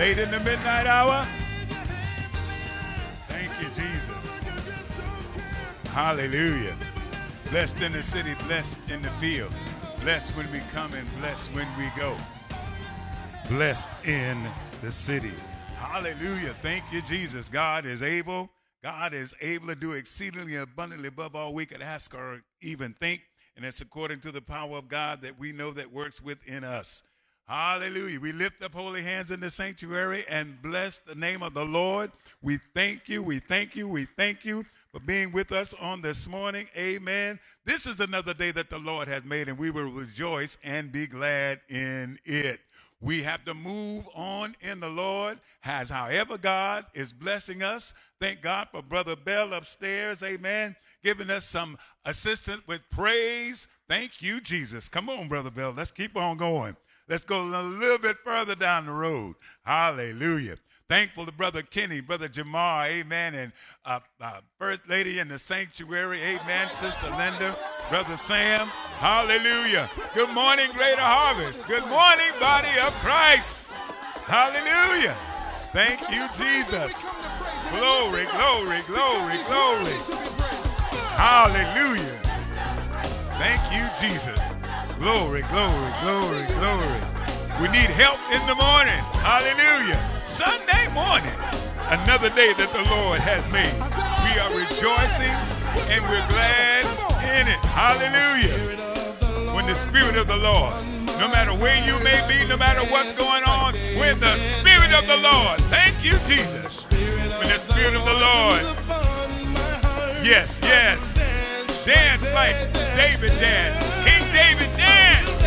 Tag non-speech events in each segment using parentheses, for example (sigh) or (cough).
Late in the midnight hour. Thank you, Jesus. Hallelujah. Blessed in the city, blessed in the field. Blessed when we come and blessed when we go. Blessed in the city. Hallelujah. Thank you, Jesus. God is able. God is able to do exceedingly abundantly above all we could ask or even think. And it's according to the power of God that we know that works within us. Hallelujah. We lift up holy hands in the sanctuary and bless the name of the Lord. We thank you. We thank you. We thank you for being with us on this morning. Amen. This is another day that the Lord has made, and we will rejoice and be glad in it. We have to move on in the Lord as however God is blessing us. Thank God for Brother Bell upstairs. Amen. Giving us some assistance with praise. Thank you, Jesus. Come on, Brother Bell. Let's keep on going. Let's go a little bit further down the road. Hallelujah. Thankful to Brother Kenny, Brother Jamar, amen, and uh, uh, First Lady in the sanctuary, amen, Sister Linda, Brother Sam, hallelujah. Good morning, Greater Harvest. Good morning, Body of Christ. Hallelujah. Thank you, Jesus. Glory, glory, glory, glory. Hallelujah. Thank you, Jesus. Glory, glory, glory, glory. We need help in the morning. Hallelujah. Sunday morning. Another day that the Lord has made. We are rejoicing and we're glad in it. Hallelujah. When the Spirit of the Lord, no matter where you may be, no matter what's going on, when the Spirit of the Lord, thank you, Jesus. When the Spirit of the Lord, yes, yes, dance like David danced. King David danced.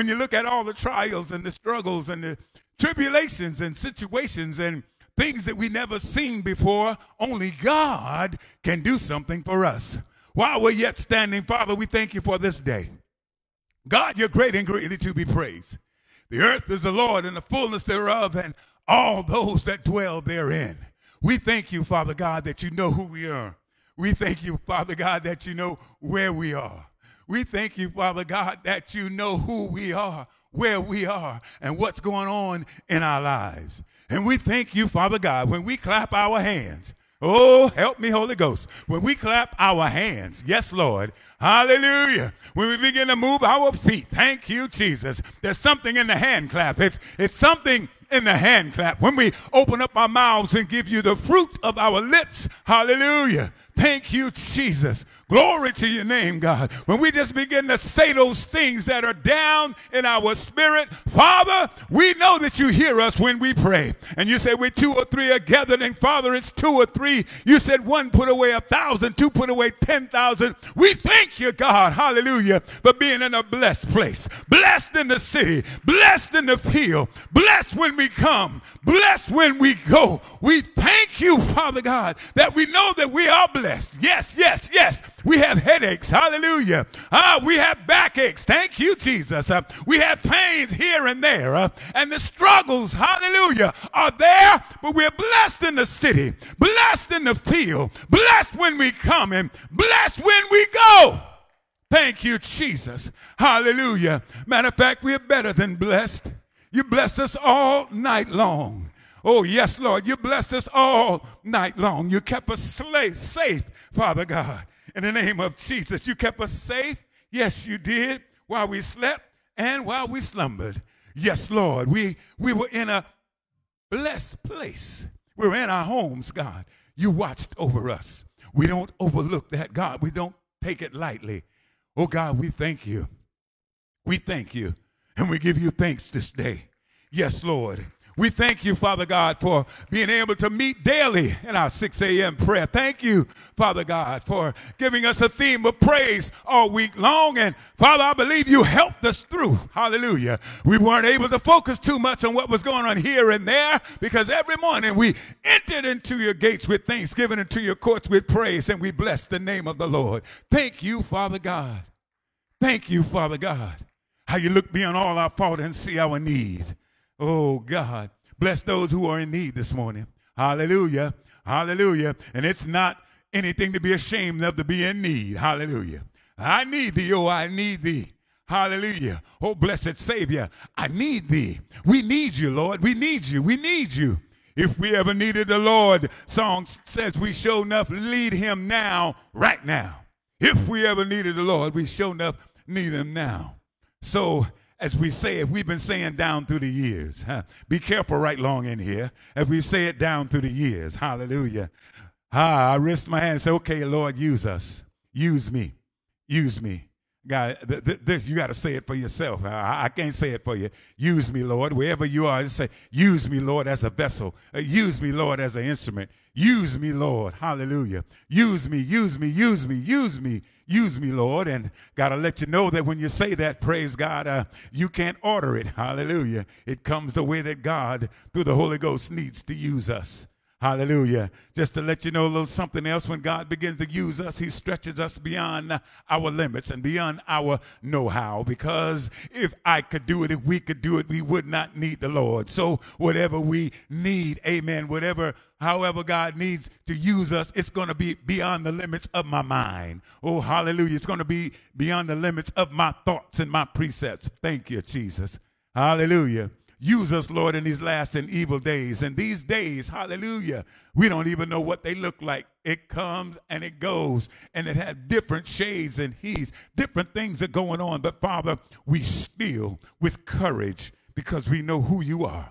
When you look at all the trials and the struggles and the tribulations and situations and things that we never seen before, only God can do something for us. While we're yet standing, Father, we thank you for this day. God, you're great and greatly to be praised. The earth is the Lord and the fullness thereof, and all those that dwell therein. We thank you, Father God, that you know who we are. We thank you, Father God, that you know where we are. We thank you, Father God, that you know who we are, where we are, and what's going on in our lives. And we thank you, Father God, when we clap our hands. Oh, help me, Holy Ghost. When we clap our hands, yes, Lord, hallelujah. When we begin to move our feet, thank you, Jesus. There's something in the hand clap. It's, it's something in the hand clap. When we open up our mouths and give you the fruit of our lips, hallelujah. Thank you, Jesus. Glory to your name, God. When we just begin to say those things that are down in our spirit, Father, we know that you hear us when we pray. And you say, we two or three are gathered, and Father, it's two or three. You said one put away a thousand, two put away ten thousand. We thank you, God, hallelujah, for being in a blessed place, blessed in the city, blessed in the field, blessed when we come, blessed when we go. We thank you, Father God, that we know that we are blessed blessed. Yes, yes, yes. We have headaches. Hallelujah. Ah, we have backaches. Thank you, Jesus. Uh, we have pains here and there. Uh, and the struggles, hallelujah, are there. But we're blessed in the city, blessed in the field, blessed when we come, and blessed when we go. Thank you, Jesus. Hallelujah. Matter of fact, we're better than blessed. You blessed us all night long. Oh, yes, Lord. You blessed us all night long. You kept us safe, Father God. In the name of Jesus, you kept us safe. Yes, you did while we slept and while we slumbered. Yes, Lord. We, we were in a blessed place. We were in our homes, God. You watched over us. We don't overlook that, God. We don't take it lightly. Oh, God, we thank you. We thank you. And we give you thanks this day. Yes, Lord. We thank you, Father God, for being able to meet daily in our 6 a.m. prayer. Thank you, Father God, for giving us a theme of praise all week long. And Father, I believe you helped us through. Hallelujah. We weren't able to focus too much on what was going on here and there because every morning we entered into your gates with thanksgiving, into your courts with praise, and we bless the name of the Lord. Thank you, Father God. Thank you, Father God. How you look beyond all our fault and see our needs. Oh, God. Bless those who are in need this morning. Hallelujah. Hallelujah. And it's not anything to be ashamed of to be in need. Hallelujah. I need thee. Oh, I need thee. Hallelujah. Oh, blessed Savior, I need thee. We need you, Lord. We need you. We need you. If we ever needed the Lord, song says we show enough lead him now, right now. If we ever needed the Lord, we show enough need him now. So as we say it, we've been saying down through the years. Huh? (laughs) Be careful right long in here as we say it down through the years. Hallelujah. Ah, I rest my hand and say, okay, Lord, use us. Use me. Use me. God, th- th- this, you got to say it for yourself. I-, I, can't say it for you. Use me, Lord, wherever you are. Just say, use me, Lord, as a vessel. Uh, use me, Lord, as an instrument. Use me, Lord. Hallelujah. Use me, use me, use me, use me, use me, Lord. And got to let you know that when you say that, praise God, uh, you can't order it. Hallelujah. It comes the way that God, through the Holy Ghost, needs to use us. Hallelujah. Just to let you know a little something else, when God begins to use us, He stretches us beyond our limits and beyond our know how. Because if I could do it, if we could do it, we would not need the Lord. So, whatever we need, amen, whatever, however God needs to use us, it's going to be beyond the limits of my mind. Oh, hallelujah. It's going to be beyond the limits of my thoughts and my precepts. Thank you, Jesus. Hallelujah. Use us, Lord, in these last and evil days. And these days, hallelujah, we don't even know what they look like it comes and it goes, and it had different shades and he's different things are going on. But Father, we still with courage because we know who you are.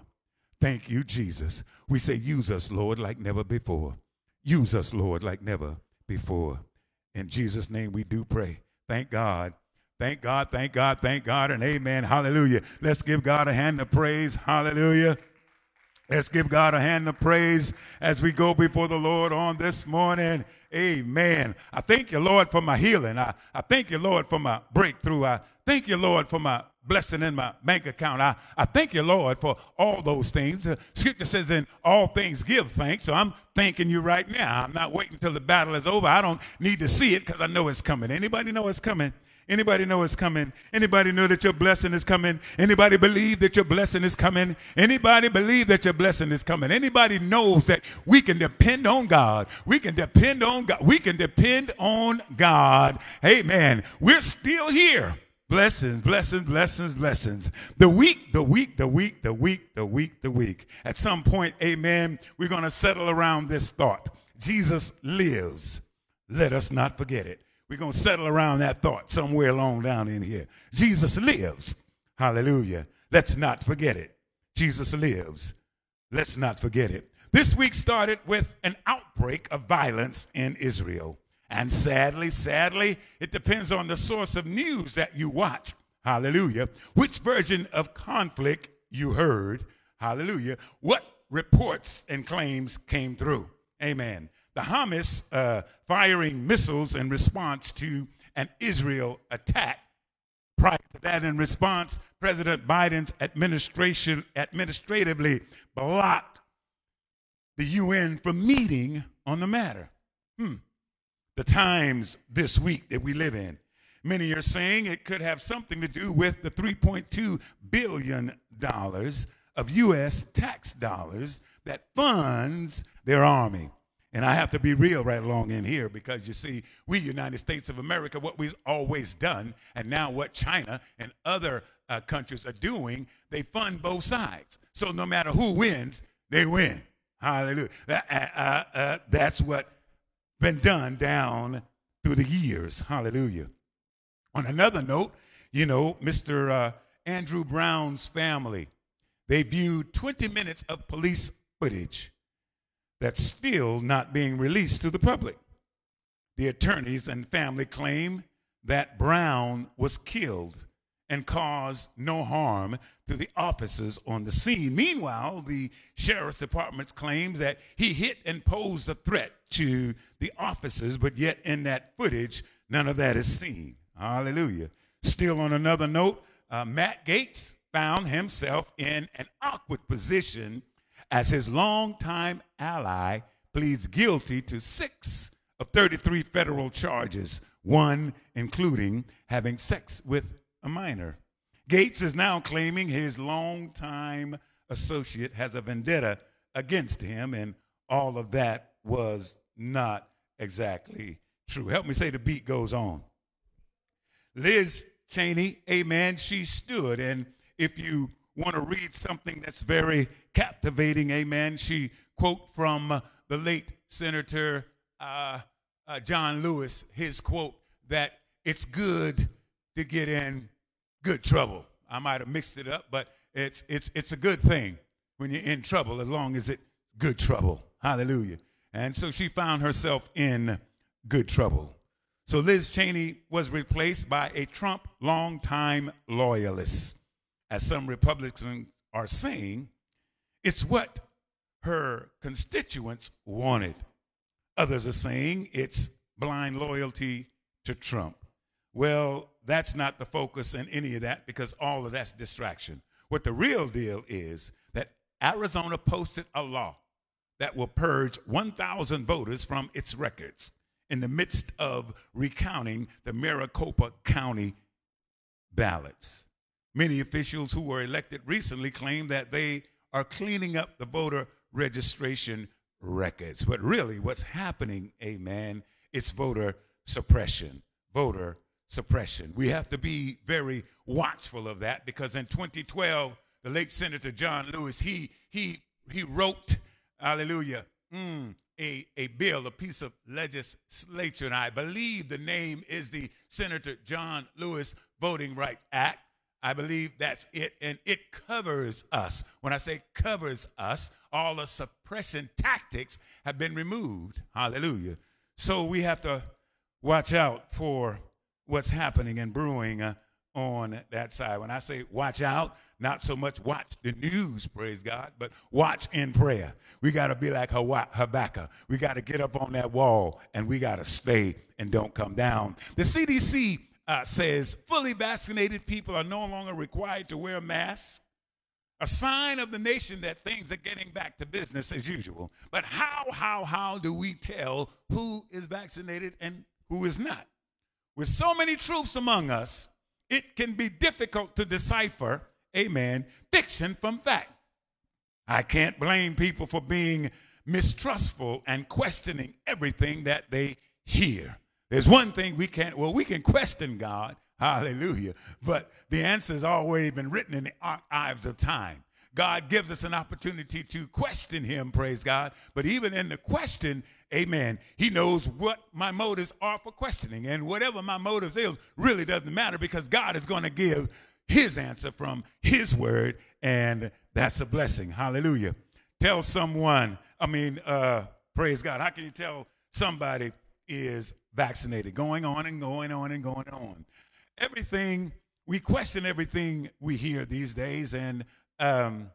Thank you, Jesus. We say, use us, Lord, like never before. Use us, Lord, like never before. In Jesus' name we do pray. Thank God. Thank God, thank God, thank God, and amen. Hallelujah. Let's give God a hand of praise. Hallelujah. Let's give God a hand of praise as we go before the Lord on this morning. Amen. I thank you, Lord, for my healing. I, I thank you, Lord, for my breakthrough. I thank you, Lord, for my blessing in my bank account. I, I thank you, Lord, for all those things. The scripture says, in all things give thanks. So I'm thanking you right now. I'm not waiting until the battle is over. I don't need to see it because I know it's coming. Anybody know it's coming? Anybody know it's coming? Anybody know that your blessing is coming? Anybody believe that your blessing is coming? Anybody believe that your blessing is coming? Anybody knows that we can depend on God? We can depend on God. We can depend on God. Amen. We're still here. Blessings, blessings, blessings, blessings. The week, the week, the week, the week, the week, the week. At some point, amen, we're going to settle around this thought. Jesus lives. Let us not forget it. We're going to settle around that thought somewhere along down in here. Jesus lives. Hallelujah. Let's not forget it. Jesus lives. Let's not forget it. This week started with an outbreak of violence in Israel. And sadly, sadly, it depends on the source of news that you watch. Hallelujah. Which version of conflict you heard. Hallelujah. What reports and claims came through. Amen. The Hamas uh, firing missiles in response to an Israel attack. Prior to that, in response, President Biden's administration administratively blocked the UN from meeting on the matter. Hmm the times this week that we live in. Many are saying it could have something to do with the $3.2 billion of U.S. tax dollars that funds their army. And I have to be real right along in here because you see, we, United States of America, what we've always done, and now what China and other uh, countries are doing, they fund both sides. So no matter who wins, they win. Hallelujah. Uh, uh, uh that's what been done down through the years. Hallelujah. On another note, you know, Mr. Uh, Andrew Brown's family, they viewed 20 minutes of police footage that's still not being released to the public. The attorneys and family claim that Brown was killed and caused no harm to the officers on the scene. Meanwhile, the sheriff's department claims that he hit and posed a threat to the officers, but yet in that footage, none of that is seen. Hallelujah. Still on another note, uh, Matt Gaetz found himself in an awkward position as his longtime ally pleads guilty to six of 33 federal charges, one including having sex with a minor. Gaetz is now claiming his longtime associate has a vendetta against him, and all of that was not exactly true. Help me say the beat goes on. Liz Cheney, amen, she stood. And if you want to read something that's very captivating, amen, she quote from uh, the late Senator uh, uh, John Lewis, his quote that it's good to get in good trouble. I might have mixed it up, but it's it's it's a good thing when you're in trouble as long as it's good trouble. Hallelujah. And so she found herself in good trouble. So Liz Cheney was replaced by a Trump longtime loyalist. As some Republicans are saying, it's what her constituents wanted. Others are saying it's blind loyalty to Trump. Well, that's not the focus in any of that because all of that's distraction. What the real deal is that Arizona posted a law that will purge 1,000 voters from its records in the midst of recounting the Maricopa County ballots. Many officials who were elected recently claim that they are cleaning up the voter registration records. But really, what's happening, amen, it's voter suppression. Voter suppression. We have to be very watchful of that because in 2012, the late Senator John Lewis, he, he, he wrote, hallelujah, mm, a, a bill, a piece of legislature, and I believe the name is the Senator John Lewis Voting Rights Act. I believe that's it, and it covers us. When I say covers us, all the suppression tactics have been removed. Hallelujah. So we have to watch out for what's happening and brewing uh, on that side. When I say watch out, not so much watch the news, praise God, but watch in prayer. We got to be like Habakkuk. We got to get up on that wall and we got to stay and don't come down. The CDC uh, says fully vaccinated people are no longer required to wear masks. A sign of the nation that things are getting back to business as usual. But how, how, how do we tell who is vaccinated and who is not? With so many truths among us, it can be difficult to decipher, amen, fiction from fact. I can't blame people for being mistrustful and questioning everything that they hear. There's one thing we can't, well, we can question God, hallelujah, but the answer's already been written in the archives of time. God gives us an opportunity to question him, praise God. But even in the question, amen, he knows what my motives are for questioning. And whatever my motives is really doesn't matter because God is going to give his answer from his word. And that's a blessing. Hallelujah. Tell someone, I mean, uh, praise God. How can you tell somebody is vaccinated? Going on and going on and going on. Everything, we question everything we hear these days. And um,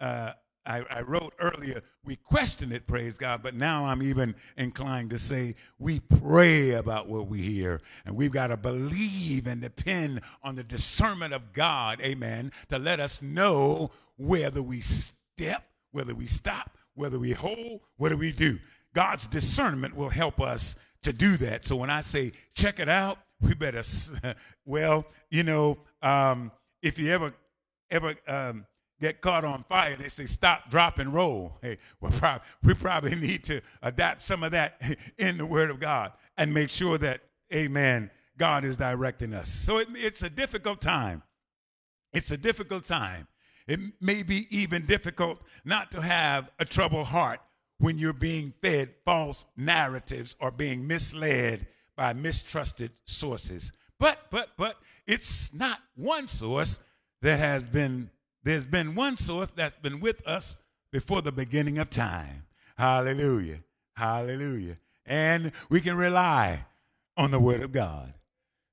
uh, I, I, wrote earlier, we question it, praise God, but now I'm even inclined to say we pray about what we hear. And we've got to believe and depend on the discernment of God, amen, to let us know whether we step, whether we stop, whether we hold, what do we do. God's discernment will help us to do that. So when I say check it out, (laughs) we better, (laughs) well, you know, um, if you ever, ever, um, get caught on fire, they say stop, drop, and roll. (laughs) Hey, well, we probably need to adapt some of that in the Word of God and make sure that, amen, God is directing us. So it, it's a difficult time. It's a difficult time. It may be even difficult not to have a troubled heart when you're being fed false narratives or being misled by mistrusted sources. But, but, but, it's not one source that has been there's been one source that's been with us before the beginning of time. Hallelujah. Hallelujah. And we can rely on the word of God.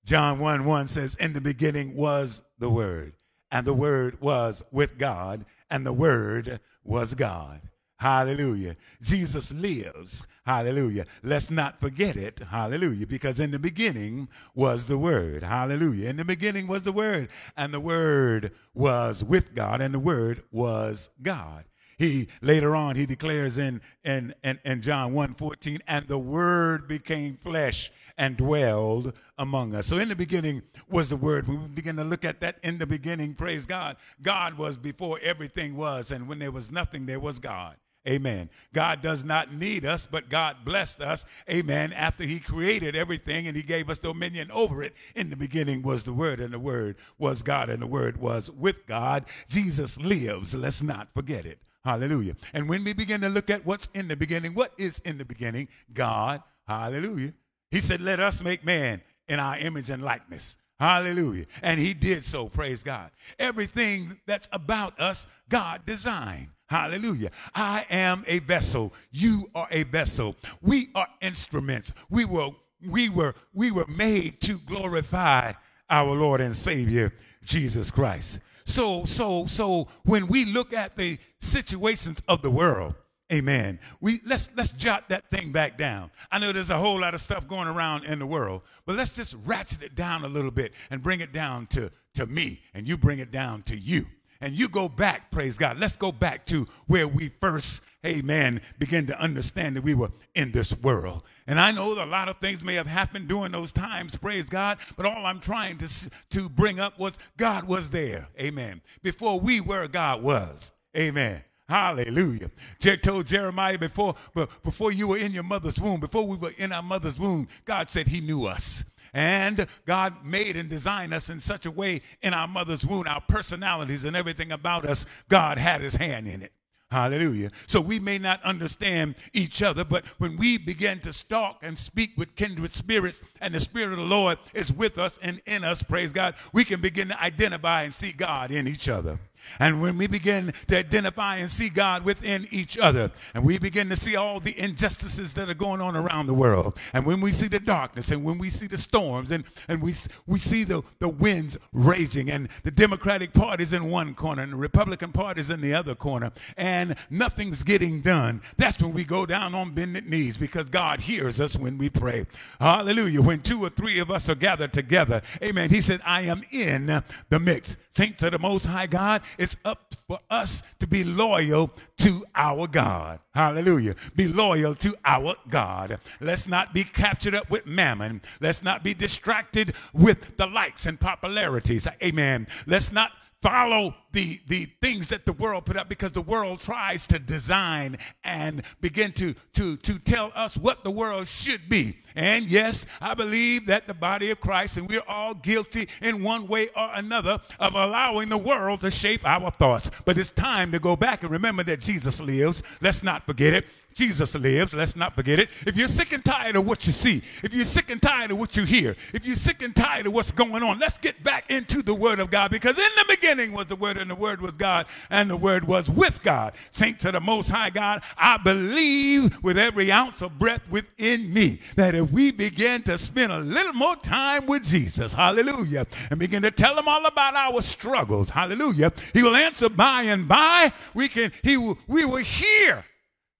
John 1 1 says, In the beginning was the word, and the word was with God, and the word was God. Hallelujah. Jesus lives. Hallelujah. Let's not forget it. Hallelujah. Because in the beginning was the Word. Hallelujah. In the beginning was the Word, and the Word was with God, and the Word was God. He later on he declares in in, in, in John 1 14, and the word became flesh and dwelled among us. So in the beginning was the word. When we begin to look at that in the beginning, praise God. God was before everything was, and when there was nothing, there was God. Amen. God does not need us, but God blessed us. Amen. After He created everything and He gave us dominion over it. In the beginning was the Word, and the Word was God, and the Word was with God. Jesus lives. Let's not forget it. Hallelujah. And when we begin to look at what's in the beginning, what is in the beginning? God. Hallelujah. He said, Let us make man in our image and likeness. Hallelujah. And he did so, praise God. Everything that's about us, God designed. Hallelujah. I am a vessel. You are a vessel. We are instruments. We were we were we were made to glorify our Lord and Savior Jesus Christ. So so so when we look at the situations of the world, amen. We let's let's jot that thing back down. I know there's a whole lot of stuff going around in the world, but let's just ratchet it down a little bit and bring it down to to me and you bring it down to you and you go back, praise God. Let's go back to where we first, amen, began to understand that we were in this world. And I know a lot of things may have happened during those times, praise God, but all I'm trying to, to bring up was God was there, amen. Before we were, God was, amen. Hallelujah. Je- told Jeremiah before, before you were in your mother's womb, before we were in our mother's womb, God said he knew us. And God made and designed us in such a way in our mother's womb, our personalities and everything about us, God had his hand in it. Hallelujah. So we may not understand each other, but when we begin to stalk and speak with kindred spirits, and the Spirit of the Lord is with us and in us, praise God, we can begin to identify and see God in each other. And when we begin to identify and see God within each other, and we begin to see all the injustices that are going on around the world, and when we see the darkness, and when we see the storms, and, and we, we see the, the winds raging, and the Democratic Party is in one corner, and the Republican Party is in the other corner, and nothing's getting done, that's when we go down on bended knees because God hears us when we pray. Hallelujah. When two or three of us are gathered together, amen. He said, I am in the mix. Saints of the Most High God, it's up for us to be loyal to our God. Hallelujah. Be loyal to our God. Let's not be captured up with mammon. Let's not be distracted with the likes and popularities. Amen. Let's not follow the, the things that the world put up because the world tries to design and begin to, to, to tell us what the world should be. And yes, I believe that the body of Christ, and we're all guilty in one way or another of allowing the world to shape our thoughts. But it's time to go back and remember that Jesus lives. Let's not forget it. Jesus lives. Let's not forget it. If you're sick and tired of what you see, if you're sick and tired of what you hear, if you're sick and tired of what's going on, let's get back into the Word of God because in the beginning was the Word, and the Word was God, and the Word was with God. Saints of the Most High God, I believe with every ounce of breath within me that if we begin to spend a little more time with Jesus, hallelujah, and begin to tell him all about our struggles, hallelujah, he will answer by and by. We can, he will, we will hear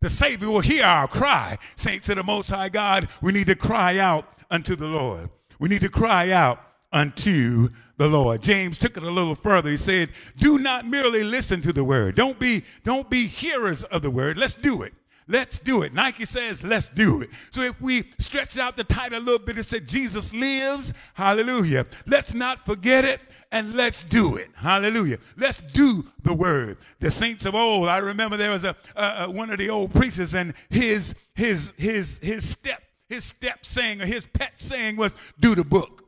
the Savior will hear our cry. Saints of the Most High God, we need to cry out unto the Lord. We need to cry out unto the Lord. James took it a little further. He said, "Do not merely listen to the word. Don't be don't be hearers of the word. Let's do it. Let's do it. Nike says, let's do it. So if we stretch out the title a little bit and say, Jesus lives, hallelujah. Let's not forget it and let's do it. Hallelujah. Let's do the word. The saints of old, I remember there was a, uh, one of the old preachers and his, his, his, his step, his step saying or his pet saying was, do the book.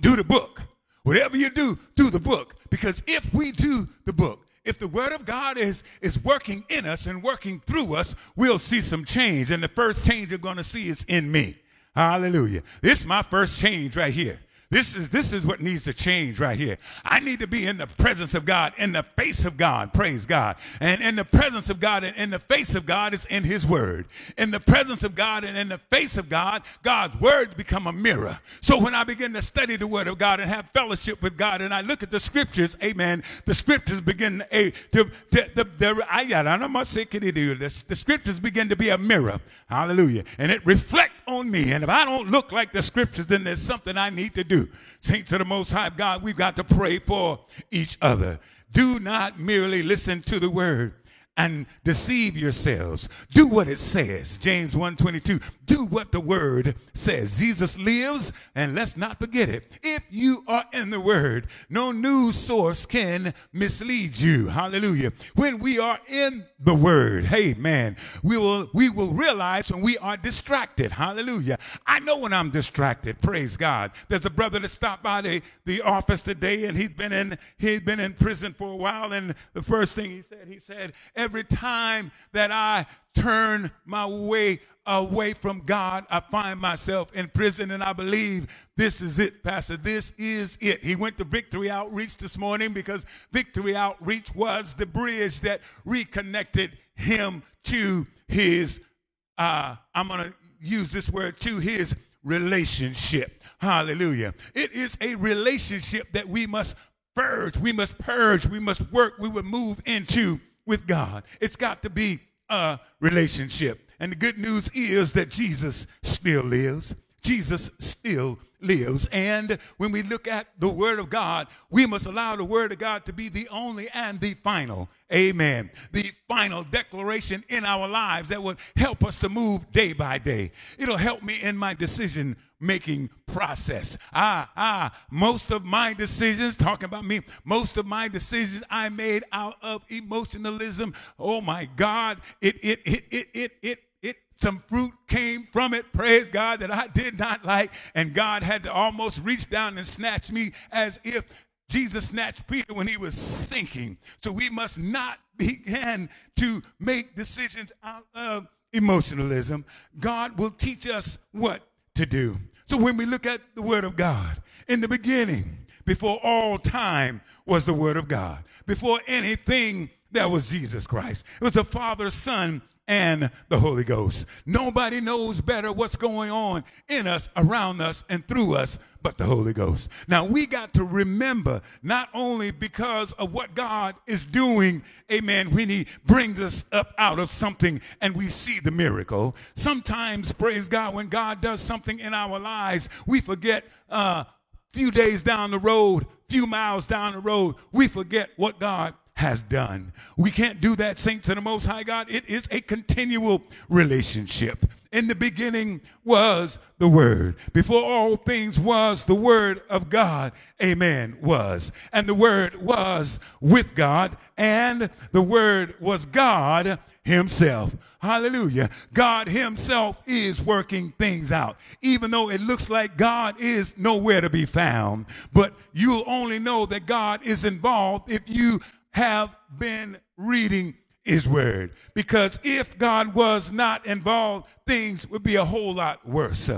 Do the book. Whatever you do, do the book. Because if we do the book, if the word of God is, is working in us and working through us, we'll see some change. And the first change you're going to see is in me. Hallelujah. This is my first change right here. This is this is what needs to change right here. I need to be in the presence of God, in the face of God. Praise God. And in the presence of God and in the face of God is in his word. In the presence of God and in the face of God, God's words become a mirror. So when I begin to study the word of God and have fellowship with God and I look at the scriptures, amen, the scriptures begin to, to, the, I got I don't say the, the scriptures begin to be a mirror. Hallelujah. And it reflect on me. And if I don't look like the scriptures, then there's something I need to do. Saints of the Most High God, we've got to pray for each other. Do not merely listen to the word and deceive yourselves. Do what it says. James 1:22. Do what the word says. Jesus lives, and let's not forget it. If you are in the word, no news source can mislead you. Hallelujah. When we are in the word, hey man, we will we will realize when we are distracted. Hallelujah. I know when I'm distracted. Praise God. There's a brother that stopped by the, the office today, and he's been in he's been in prison for a while. And the first thing he said, he said, every time that I turn my way away from God, I find myself in prison, and I believe this is it, Pastor. This is it. He went to Victory Outreach this morning because Victory Outreach was the bridge that reconnected him to his, uh, I'm going to use this word, to his relationship. Hallelujah. It is a relationship that we must purge, we must purge, we must work, we would move into with God. It's got to be a relationship. And the good news is that Jesus still lives. Jesus still lives. And when we look at the Word of God, we must allow the Word of God to be the only and the final. Amen. The final declaration in our lives that will help us to move day by day. It'll help me in my decision making process. Ah, ah, most of my decisions, talking about me, most of my decisions I made out of emotionalism. Oh my God, it, it, it, it, it, it, it, some fruit came from it, praise God, that I did not like, and God had to almost reach down and snatch me as if Jesus snatched Peter when he was sinking. So we must not begin to make decisions out of emotionalism. God will teach us what to do. So when we look at the Word of God, in the beginning, before all time was the Word of God. Before anything, there was Jesus Christ. It was the Father, Son, and the Holy Ghost. Nobody knows better what's going on in us, around us, and through us but the Holy Ghost. Now we got to remember not only because of what God is doing, amen, when He brings us up out of something and we see the miracle. Sometimes, praise God, when God does something in our lives, we forget uh, few days down the road, few miles down the road, we forget what God has done. We can't do that, saints of the Most High God. It is a continual relationship. In the beginning was the Word. Before all things was the Word of God. Amen. Was. And the Word was with God, and the Word was God Himself. Hallelujah. God Himself is working things out, even though it looks like God is nowhere to be found. But you'll only know that God is involved if you have been reading his word. Because if God was not involved, things would be a whole lot worse.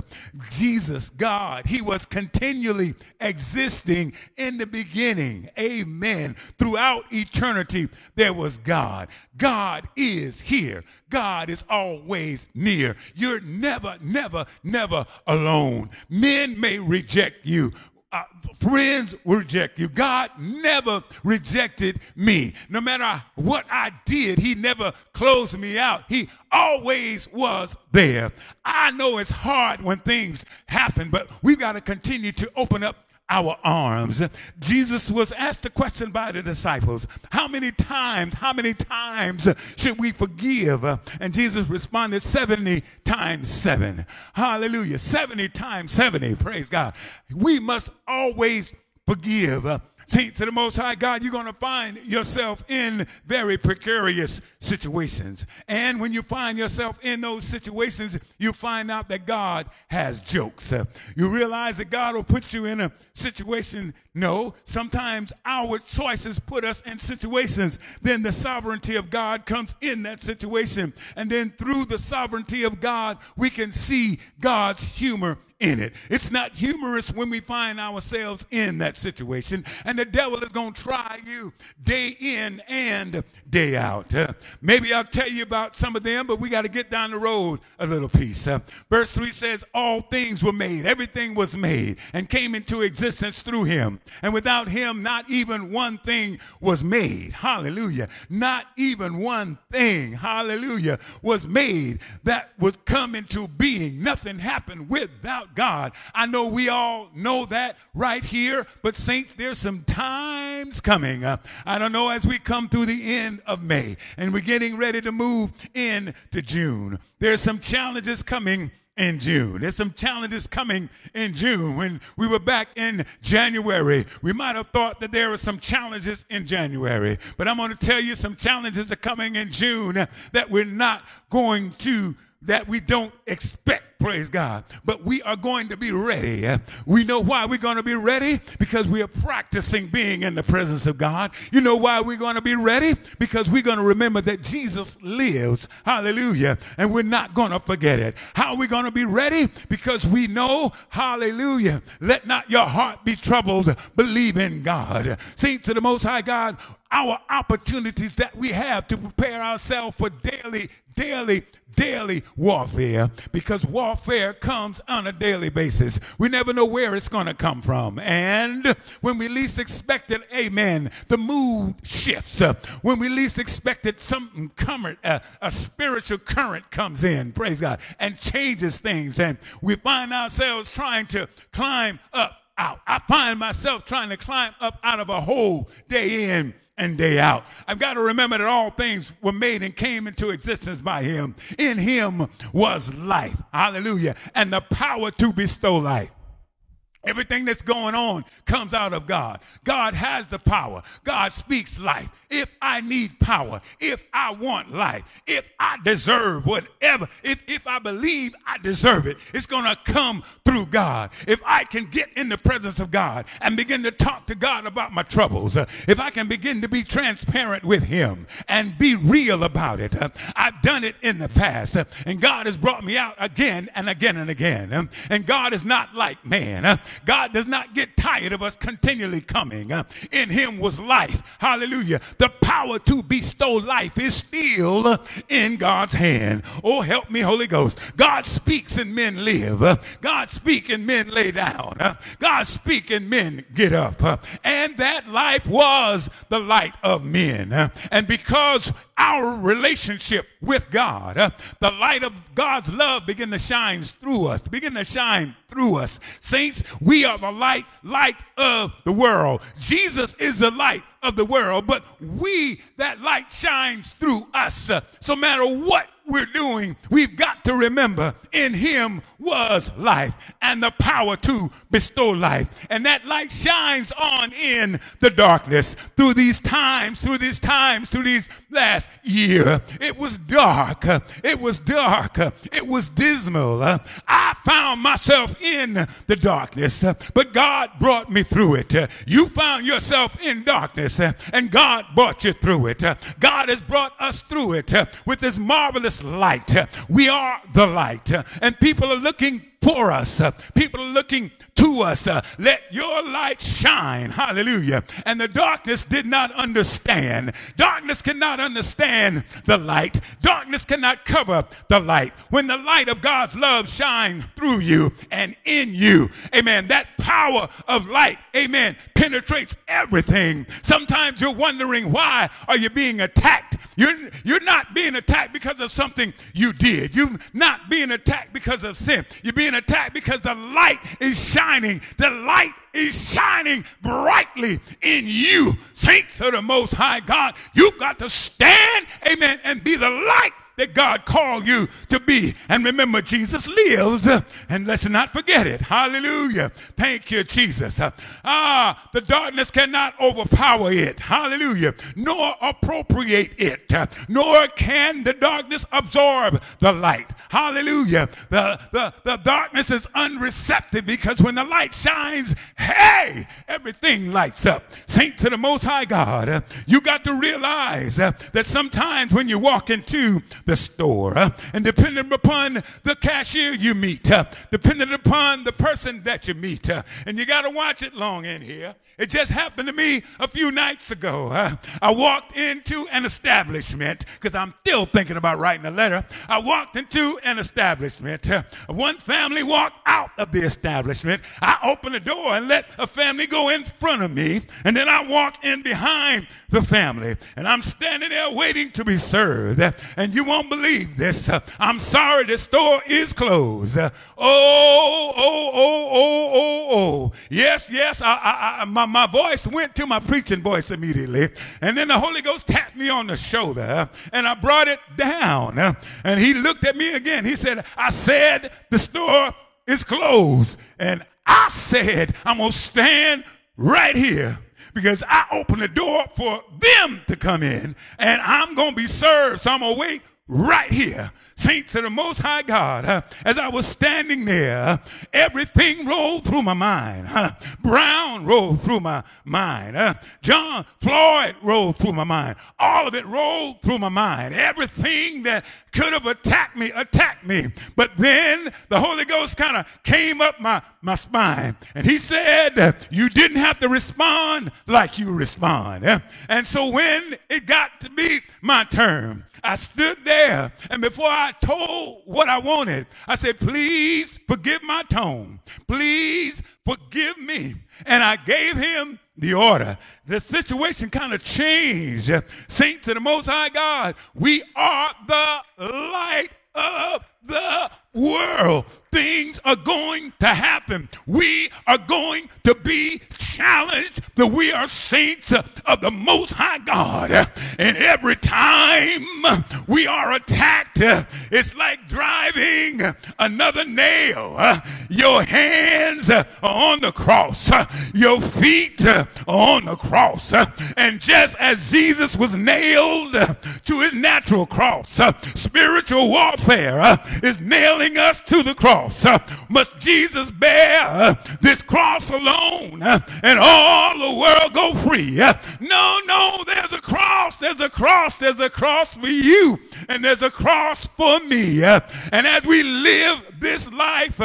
Jesus, God, he was continually existing in the beginning. Amen. Throughout eternity, there was God. God is here. God is always near. You're never, never, never alone. Men may reject you, uh, friends reject you. God never rejected me. No matter what I did, He never closed me out. He always was there. I know it's hard when things happen, but we've got to continue to open up our arms. Jesus was asked the question by the disciples How many times, how many times should we forgive? And Jesus responded 70 times 7. Hallelujah. 70 times 70. Praise God. We must always forgive. Saints to the Most High God, you're going to find yourself in very precarious situations. And when you find yourself in those situations, you find out that God has jokes. You realize that God will put you in a situation. No, sometimes our choices put us in situations. Then the sovereignty of God comes in that situation. And then through the sovereignty of God, we can see God's humor in it. It's not humorous when we find ourselves in that situation. And the devil is going to try you day in and day out. Uh, maybe I'll tell you about some of them, but we got to get down the road a little piece. Uh, verse 3 says, All things were made, everything was made and came into existence through him. And without him, not even one thing was made. Hallelujah. Not even one thing, hallelujah, was made that was come into being. Nothing happened without God. I know we all know that right here, but saints, there's some times coming. Uh, I don't know as we come through the end of May and we're getting ready to move into June. There's some challenges coming in June. There's some challenges coming in June. When we were back in January, we might have thought that there were some challenges in January. But I'm going to tell you some challenges are coming in June that we're not going to, that we don't expect praise God. But we are going to be ready. We know why we're going to be ready because we are practicing being in the presence of God. You know why we're going to be ready? Because we're going to remember that Jesus lives. Hallelujah. And we're not going to forget it. How are we going to be ready? Because we know, hallelujah, let not your heart be troubled. Believe in God. Saints of the Most High God, our opportunities that we have to prepare ourselves for daily, daily, daily warfare because warfare comes on a daily basis. We never know where it's going to come from. And when we least expect it, amen, the mood shifts. Uh, when we least expect it, something current, uh, a, a spiritual current comes in, praise God, and changes things. And we find ourselves trying to climb up out. I find myself trying to climb up out of a hole day in and day out. I've got to remember that all things were made and came into existence by him. In him was life. Hallelujah. And the power to bestow life. Everything that's going on comes out of God. God has the power. God speaks life. If I need power, if I want life, if I deserve whatever, if, if I believe I deserve it, it's going to come through God. If I can get in the presence of God and begin to talk to God about my troubles, uh, if I can begin to be transparent with Him and be real about it, uh, I've done it in the past, uh, and God has brought me out again and again and again. Um, and God is not like man. Uh, God does not get tired of us continually coming. Uh, in him was life. Hallelujah. The power to bestow life is still uh, in God's hand. Oh, help me, Holy Ghost. God speaks and men live. Uh, God speaks and men lay down. God speaks and men get up. And that life was the light of men. And because our relationship with God, uh, the light of God's love begin to shine through us, begin to shine through us. Saints, we are the light, light of the world. Jesus is the light of the world, but we, that light shines through us. Uh, so matter what we're doing, we've got to remember in him was life and the power to bestow life. And that light shines on in the darkness through these times, through these times, through these last year. It was dark. It was dark. It was dismal. I found myself in the darkness, but God brought me through it. You found yourself in darkness and God brought you through it. God has brought us through it with his marvelous light. We are the light and people are looking for us. People are looking to us. Let your light shine. Hallelujah. And the darkness did not understand. Darkness cannot understand the light. Darkness cannot cover the light. When the light of God's love shines through you and in you, amen, that power of light, amen, penetrates everything. Sometimes you're wondering why are you being attacked? You're, you're not being attacked because of something you did. You're not being attacked because of sin. You're being attacked because the light is shining. The light is shining brightly in you. Saints of the Most High God, you've got to stand, amen, and be the light that God called you to be. And remember, Jesus lives, uh, and let's not forget it. Hallelujah. Thank you, Jesus. Uh, ah, the darkness cannot overpower it. Hallelujah. Nor appropriate it. Uh, nor can the darkness absorb the light. Hallelujah. The, the, the darkness is unreceptive because when the light shines, hey, everything lights up. Saints of the Most High God, you got to realize that sometimes when you walk into the store. Uh, and depending upon the cashier you meet, uh, depending upon the person that you meet, uh, and you got to watch it long in here. It just happened to me a few nights ago. I walked into an establishment because I'm still thinking about writing a letter. I walked into an establishment. One family walked out of the establishment. I opened the door and let a family go in front of me, and then I walked in behind the family, and I'm standing there waiting to be served. And you won't believe this. Uh, I'm sorry, the store is closed. Uh, oh, oh, oh, oh, oh, oh. Yes, yes, I, I, I, my, my voice went to my preaching voice immediately. And then the Holy Ghost tapped me on the shoulder, and I brought it down. Uh, and he looked at me again. He said, I said the store is closed. And I said, I'm going to stand right here because I opened the door for them to come in and I'm going to be served. So I'm going to wait right here. Saints of the Most High God, uh, as I was standing there, everything rolled through my mind. Uh, Brown rolled through my mind. John Floyd rolled through my mind. All of it rolled through my mind. Everything that could have attacked me, attacked me. But then the Holy Ghost kind of came up my, my spine and he said, You didn't have to respond like you respond. And so when it got to be my turn, I stood there, and before I told what I wanted, I said, Please forgive my tone. Please forgive me. And I gave him the order. The situation kind of changed. Saints of the Most High God, we are the light of the world. Things are going to happen. We are going to be challenged that we are saints of the Most High God. And every time we are attacked, it's like driving another nail. Your hands are on the cross, your feet are on the cross. And just as Jesus was nailed to his natural cross, spiritual warfare is nailing us to the cross. Uh, must Jesus bear uh, this cross alone uh, and all the world go free? No, no, there's a cross, there's a cross, there's a cross for you, and there's a cross for me. And as we live this life,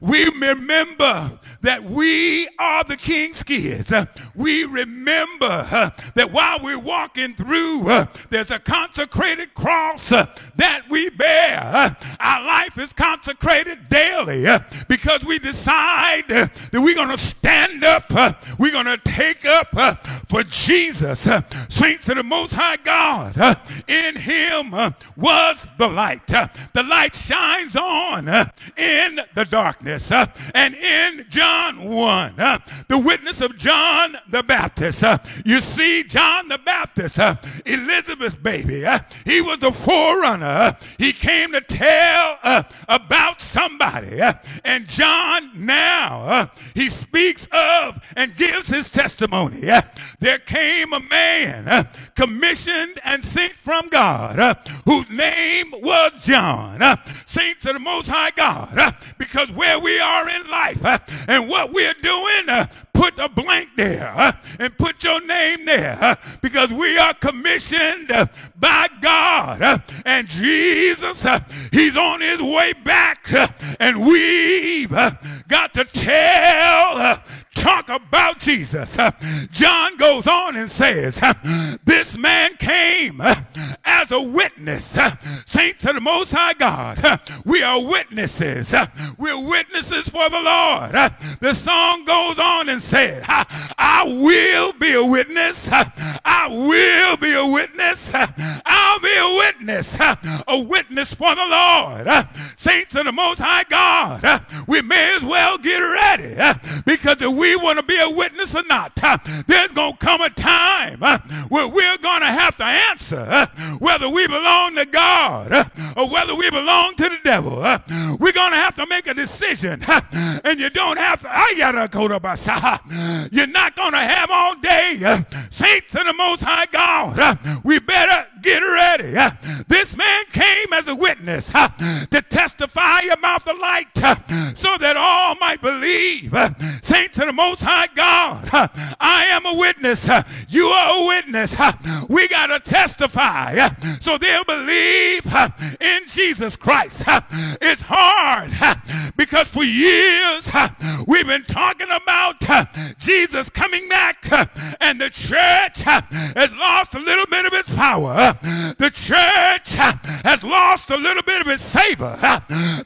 we remember that we are the king's kids. We remember that while we're walking through, there's a consecrated cross that we bear. Our life is consecrated daily because we decide that we're going to stand up, we're going to take up for Jesus. Saints of the Most High God, in Him was the light. The light shines on in the darkness. Uh, and in John 1, uh, the witness of John the Baptist, uh, you see, John the Baptist, Elizabeth's baby, he was the forerunner. He came to tell about somebody. And John now, he speaks of and gives his testimony. There came a man commissioned and sent from God whose name was John. Saints of the Most High God, because where we are in life uh, and what we're doing, uh, put a blank there and put your name there because we are commissioned uh, by God. Uh, and Jesus, uh, he's on his way back and we've got to tell talk about Jesus. John goes on and says, This man came as a witness. Saints of the Most High God, we are witnesses. We're witnesses for the Lord. The song goes on and says, I will be a witness. I will be a witness. I'll be a witness. A witness for the Lord. Saints of the Most High God, we may as well get ready because if we want to be a witness or not, there's going to come a time where we're going to have to answer whether we belong to God or whether we belong to the devil. We're going to have to make a decision. And you don't have to, I gotta go to You're not going to have all day uh, saints of the Most High God. Uh, we better get ready. Uh, this man came as a witness uh, to testify about the light uh, so that all might believe. Saints of the Most High God, I am a witness. You are a witness. We got to testify so they'll believe in Jesus Christ. It's hard because for years we've been talking about Jesus coming back and the church has lost a little bit of its power. The church has lost a little bit of its savor.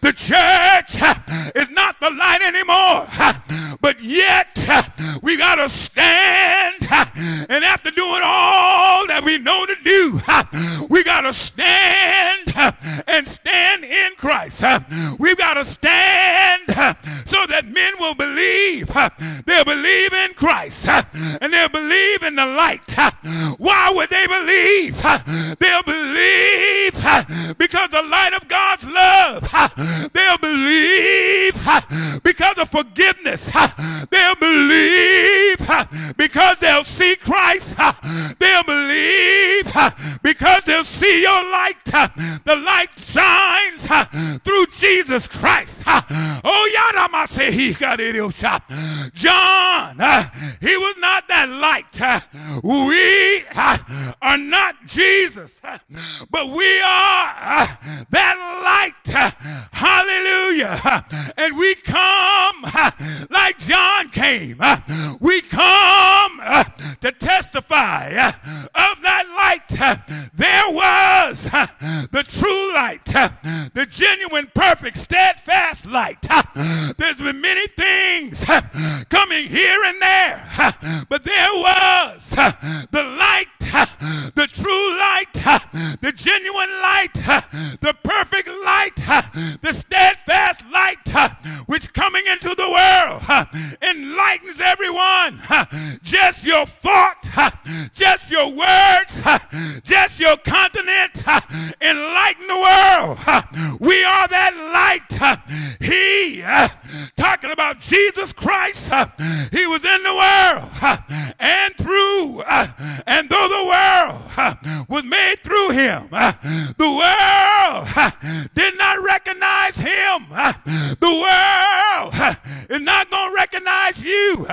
The church is not the light anymore. But yet, we got to stand. And after doing all that we know to do, we got to stand and stand in Christ. We've got to stand so that men will believe. They'll believe in Christ and they'll believe in the light. Why would they believe? They'll believe because the light of God's love. They'll believe because of forgiveness. They'll believe because they'll see Christ. They'll believe because they'll see your light. The light shines through Jesus Christ. Oh, Yadama say he got it. John, he was not that light. We are not Jesus, but we are that light. Hallelujah. And we come like John came. We come to testify of that light. There was the true light, the genuine, perfect, steadfast light. There's been many things coming here and there, but there was the light, the true light, the genuine light, the perfect light, the steadfast light, which coming into the world, enlightened enlightens everyone. Just your thought, just your words, just your continent enlighten the world. We are that light. He, talking about Jesus Christ, he was in the world and through, and though the world was made through him, the world did not recognize him. The world is not going to recognize you.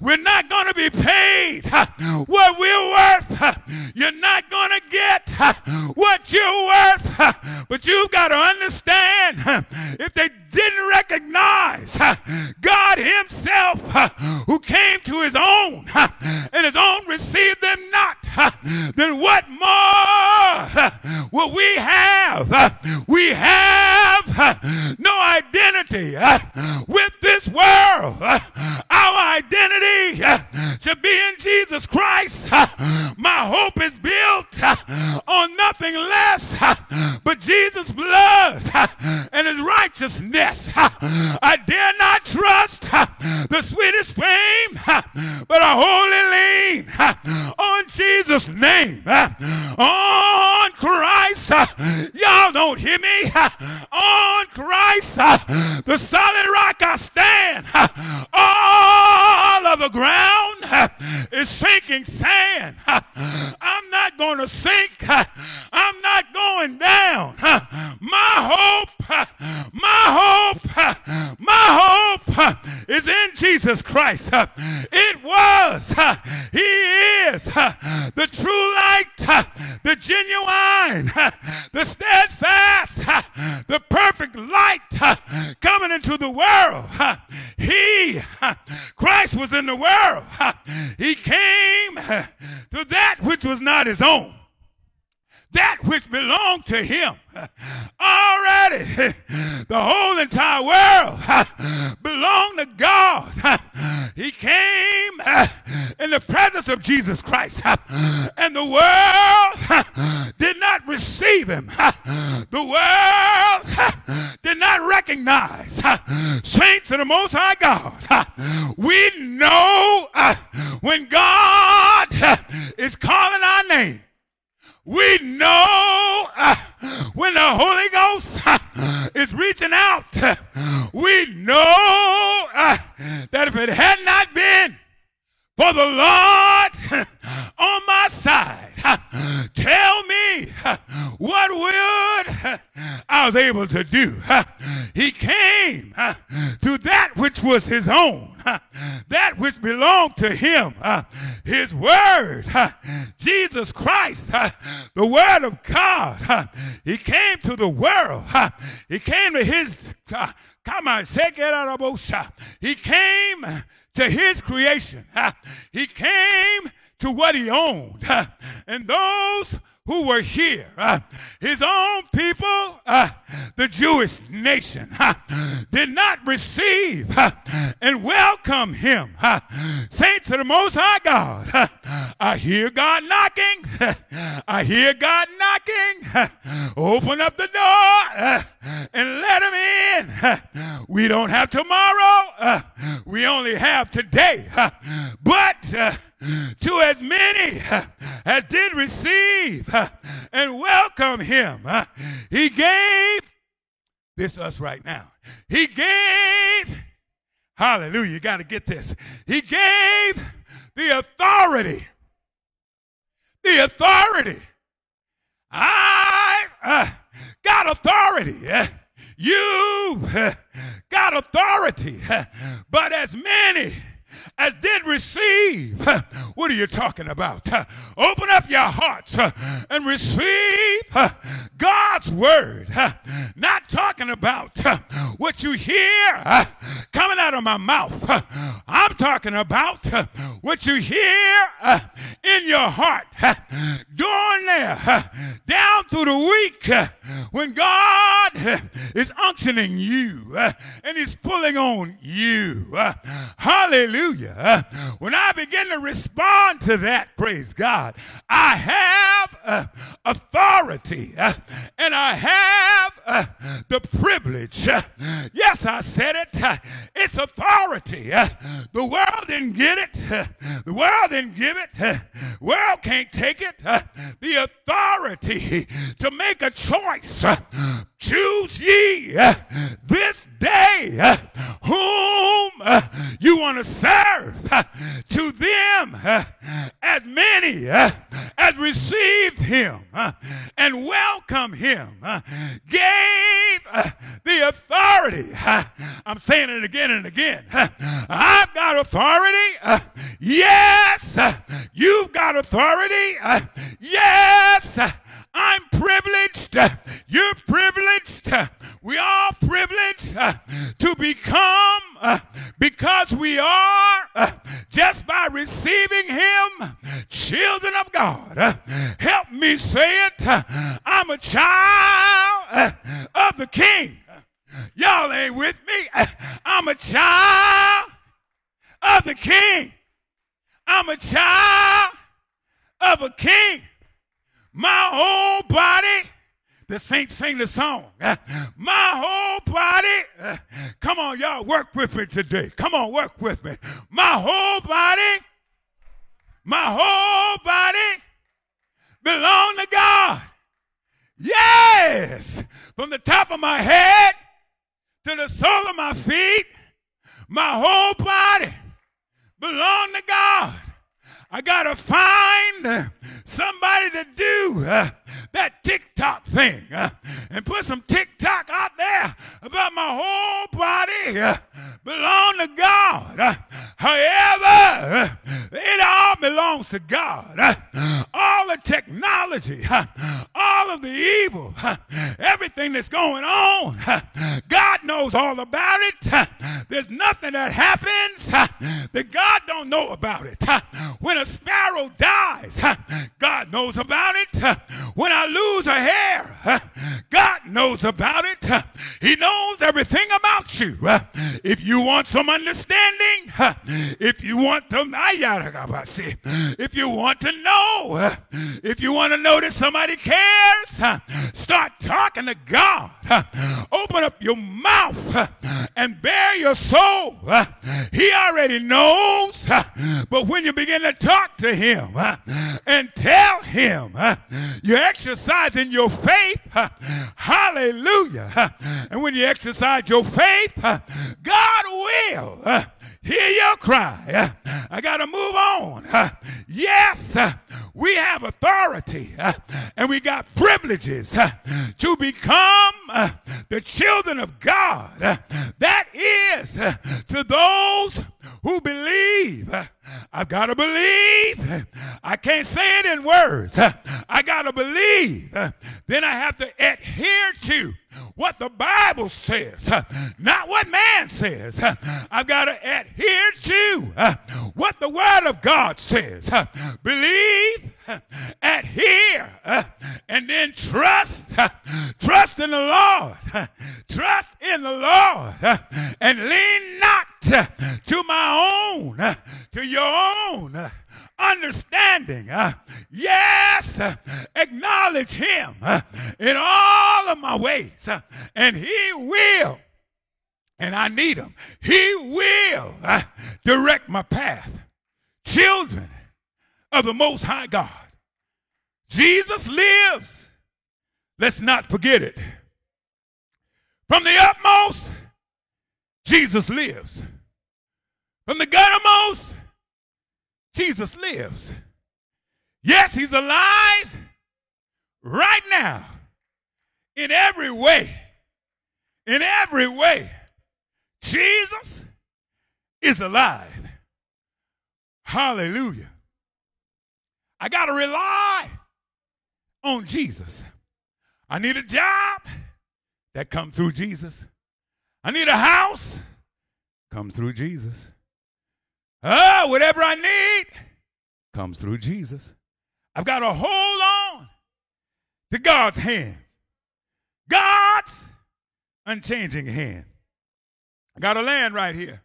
We're not going to be paid what we're worth. You're not going to get what you're worth. But you've got to understand if they didn't recognize God Himself who came to His own and His own received them not, then what more will we have? We have no identity with this world. Our identity to be in Jesus Christ. My hope is built on nothing less but Jesus' blood and his righteousness. I dare not trust the sweetest fame, but I wholly lean on Jesus' name. On Christ. Y'all don't hear (laughs) me. On Christ, the solid rock I stand. (laughs) All of the ground (laughs) is sinking sand. I'm not going to sink. I'm not going down. My hope, my hope, my hope is in Jesus Christ. It was, He is the true light, the genuine, the steadfast, the perfect light coming into the world. He, Christ was in the world. He came to that which was not his own that which belonged to him. (laughs) Already, (laughs) the whole entire world (laughs) belonged to God. He came in the presence of Jesus Christ, and the world did not receive him. The world did not recognize saints of the Most High God. We know when God is calling our name we know uh, when the Holy Ghost uh, is reaching out, uh, we know uh, that if it had not been for the Lord uh, on my side, uh, tell me what would I was able to do. He came to that which was his own (laughs) that which belonged to him, uh, his word, uh, Jesus Christ, uh, the word of God. he came to the world. he came to his, come on, he came to his creation. he came to what he owned. and those who were here, uh, his own people, uh, the Jewish nation, uh, did not receive uh, and welcome him. Uh, saints of the Most High God, uh, I hear God knocking. (laughs) I hear God knocking. (laughs) Open up the door and let him in. (laughs) We don't have tomorrow. (laughs) We only have today. (laughs) But to as many as did receive and welcome him. He gave this us right now. He gave, hallelujah, you got to get this. He gave the authority. The authority. I uh, got authority. You got authority. But as many as did receive. (laughs) What are you talking about? (laughs) Open up your hearts and receive God's word. Not talking about what you hear coming out of my mouth. I'm talking about what you hear in your heart. Going there, down through the week, when God is unctioning you and He's pulling on you. Hallelujah. When I begin to respond to that, praise God, I have uh, authority uh, and I have uh, the privilege. Yes, I said it. It's authority. The world didn't get it. The world didn't give it. The world can't take it. The authority to make a choice. Choose ye uh, this day uh, whom uh, you want to serve. To them, as many as received him and welcome him, gave the authority. I'm saying it again and again. I've got authority. Yes, you've got authority. Yes, I'm privileged. You're privileged. We are privileged uh, to become uh, because we are uh, just by receiving Him, children of God. Help me say it. I'm a child of the King. Y'all ain't with me. I'm a child of the King. I'm a child of a King. My whole body the saints sing the song. My whole body, come on, y'all, work with me today. Come on, work with me. My whole body, my whole body belong to God. Yes, from the top of my head to the sole of my feet, my whole body belong to God. I gotta find somebody to do uh, that TikTok thing uh, and put some TikTok out there about my whole body uh, belong to God. Uh, however, uh, it all belongs to God. Uh, all the technology, all of the evil, everything that's going on, God knows all about it. There's nothing that happens that God don't know about it. When a sparrow dies, God knows about it. When I lose a hair, God knows about it. He knows everything about you. If you want some understanding, if you want to, if you want to know, if you want to know that somebody cares, start talking to God. Open up your mouth and bare your soul. He already knows. But when you begin to talk to him and tell him you're exercising your faith, hallelujah. And when you exercise your faith, God will hear your cry. I got to move on. Yes, we have authority and we got privileges to become the children of God. That is to those who believe. I've got to believe. I can't say it in words. I got to believe. Then I have to adhere to what the Bible says, not what man says. I've got to adhere to what the Word of God says. Believe, adhere, and then trust. Trust in the Lord. Trust in the Lord. And lean not to my own, to your own understanding. yes, acknowledge him in all of my ways, and he will. And I need him. He will direct my path. Children of the Most High God. Jesus lives. Let's not forget it. From the utmost, Jesus lives. From the guttermost, Jesus lives. Yes, he's alive right now in every way. In every way. Jesus is alive. Hallelujah. I got to rely on Jesus. I need a job that come through Jesus. I need a house come through Jesus. Oh, whatever I need comes through Jesus. I've got to hold on to God's hand. God's, unchanging hand. I got a land right here.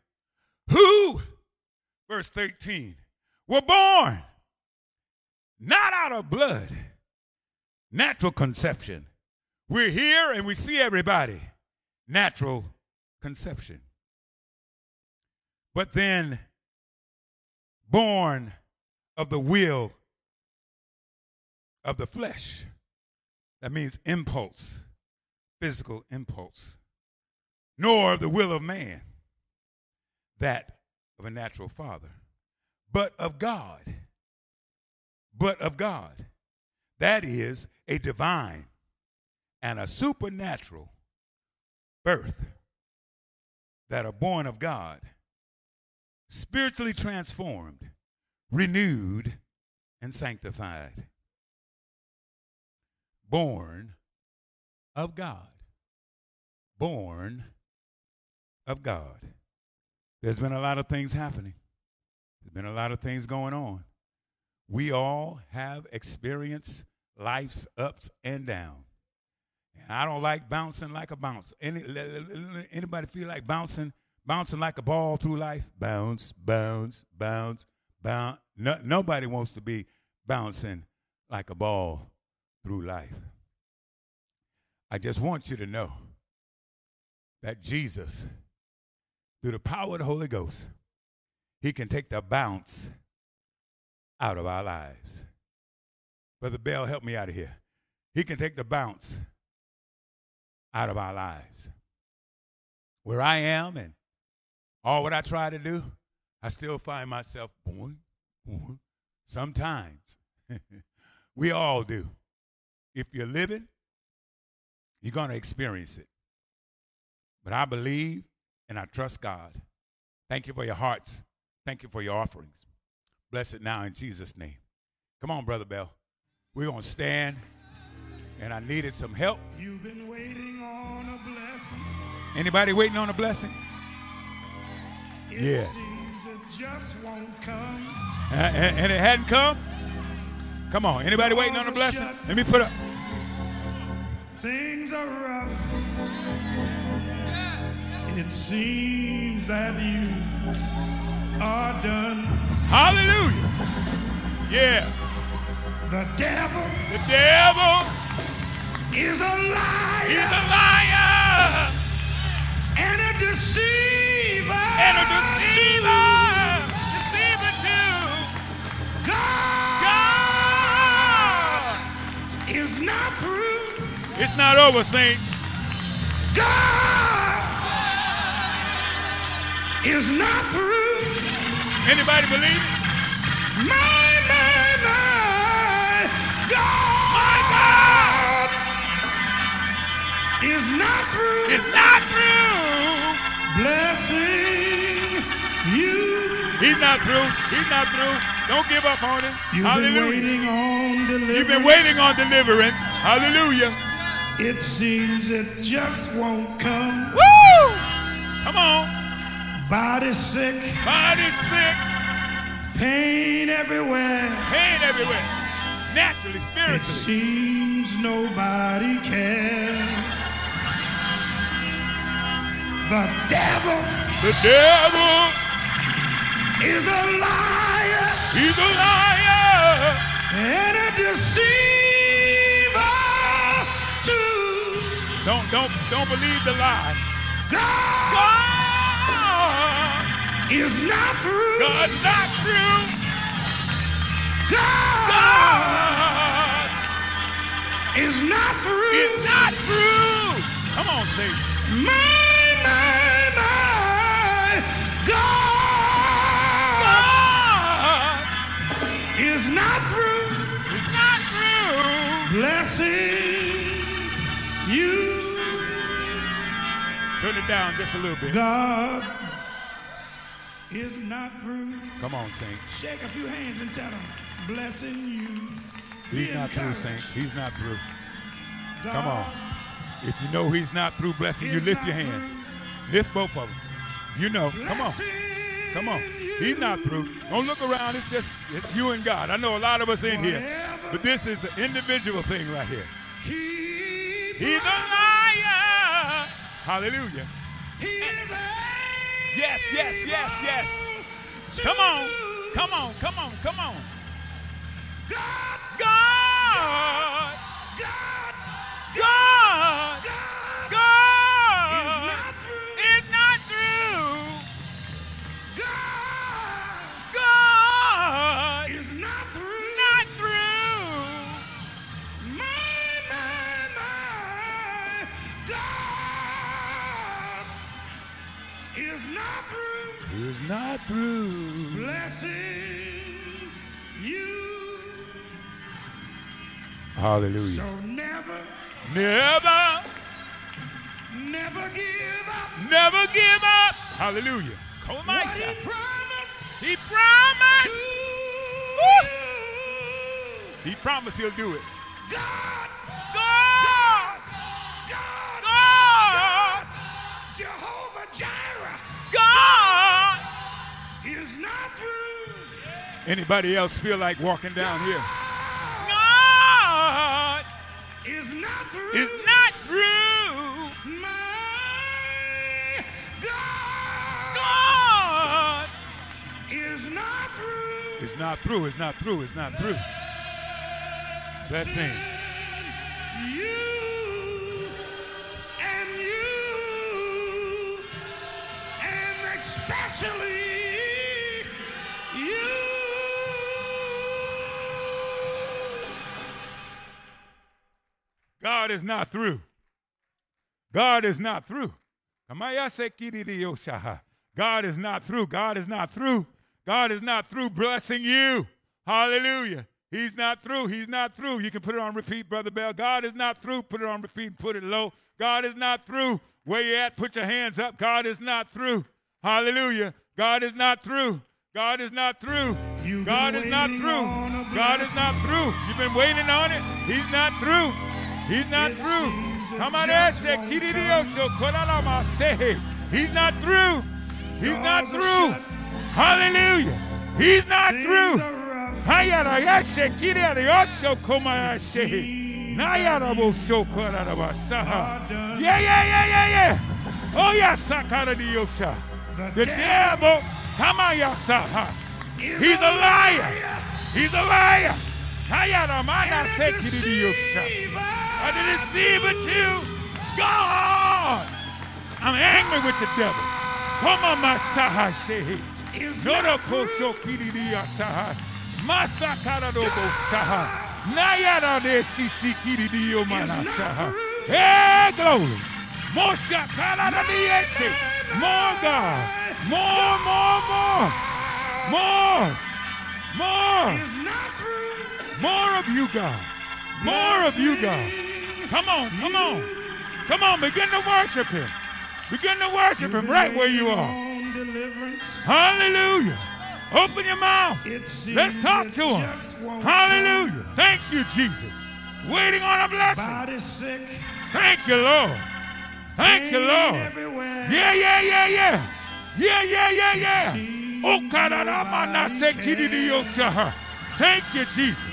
Who, verse 13, were born not out of blood, natural conception. We're here and we see everybody, natural conception. But then born of the will of the flesh. That means impulse, physical impulse. Nor of the will of man, that of a natural father, but of God. But of God. That is a divine and a supernatural birth that are born of God, spiritually transformed, renewed, and sanctified born of God. Born of God. There's been a lot of things happening. There's been a lot of things going on. We all have experienced life's ups and downs. And I don't like bouncing like a bounce. Any, anybody feel like bouncing, bouncing like a ball through life? Bounce, bounce, bounce, bounce. No, nobody wants to be bouncing like a ball through life. I just want you to know that Jesus, through the power of the Holy Ghost, he can take the bounce out of our lives. Brother Bell, help me out of here. He can take the bounce out of our lives. Where I am and all what I try to do, I still find myself born, born. Sometimes. (laughs) we all do. If you're living, you're going to experience it. But I believe and I trust God. Thank you for your hearts. Thank you for your offerings. Bless it now in Jesus' name. Come on, Brother Bell. We're going to stand, and I needed some help. You've been waiting on a blessing. Anybody waiting on a blessing? It Yes. seems it just won't come. Uh, and, and it hadn't come? Come on. Anybody waiting on a blessing? Let me put up. Things are rough. It seems that you are done. Hallelujah. Yeah. The devil The devil is a liar is a liar and a deceiver. and a deceiver. Deceiver too. God, God. is not through. It's not over, saints. God is not through. Anybody believe it? My, my, my, God, My God is not through. is not through. blessing you. He's not through. He's not through. Don't give up on him. You've been Hallelujah. waiting on deliverance. You've been waiting on deliverance. Hallelujah. It seems it just won't come. Woo! Come on. Body sick, Body's sick. pain everywhere. Pain everywhere. Naturally, spiritually. It seems nobody cares. The devil The devil, is a liar he's a liar. and a deceiver too. Don't don't don't believe the lie. God God, is not through. God's not through. God God is not through. is not through. Come on, saints. My, my, my. God God is not through. is not through. Blessing you. Turn it down just a little bit. God is not through. Come on, saints. Shake a few hands and tell them, blessing you. He's Be not through, saints. He's not through. God Come on. If you know he's not through blessing you, lift your hands. through. Lift both of them. You know. Come on. Come on. He's not through. Don't look around. It's just it's you and God. I know a lot of us in here. But this is an individual thing right here. He He's a liar Hallelujah. He is Yes, yes, yes, yes. Come on. Come on. Come on. Come on. God, God. God, God. God not through. Is not through. Blessing you. Hallelujah. So never, Never, never give up. never give up. Hallelujah. Come on, What son. he promised He promised. He promised he'll do it. God. Anybody else feel like walking down here? God God is not through. is not through. My God God is not through. is not through. It's not through. It's not through. Let's. You God is not through. God is not through. God is not through. God is not through. God is not through blessing you. Hallelujah. He's not through. He's not through. You can put it on repeat, Brother Bell. God is not through. Put it on repeat. Put it low. God is not through. Where you at? Put your hands up. God is not through. Hallelujah. God is not through. God is not through. God is not through. God is not through. You've been waiting on it. He's not through. He's not through. Come on, just Ese, won't Kiririocho, Korarabase. He's not through. He's not through. Hallelujah. He's not through. are rough. Hayarayashe, Kiririocho, Komayashe. Nayarabosho, Korarabasaha. Yeah, yeah, yeah, yeah, yeah. Oh, yeah, Sakaradiosha. The devil, Kamayasaha. is He's a liar. He's a liar. Hayaramana and a Sekiridiosha. I did deceive it too. God, I'm angry with the devil. Come on, my saha shehi. Is Noro not through. kosho kiridia saha. Masakara dobo saha. Nayara de sisi kiridio mana not saha. through. Hey, glory. More shakara da dieste. More God. More, more, more. More. More. Is not through. More of you, God. More of you, God. Come on, come on. Come on, begin to worship Him. Begin to worship Him right where you are. Hallelujah. Open your mouth. Let's talk to Him. Hallelujah. Thank you, Jesus. Waiting on a blessing. Thank you, Lord. Thank you, Lord. Yeah, yeah, yeah, yeah. Yeah, yeah, yeah, yeah. Oh, kararama nobody sekididiosaha. Thank you, Jesus.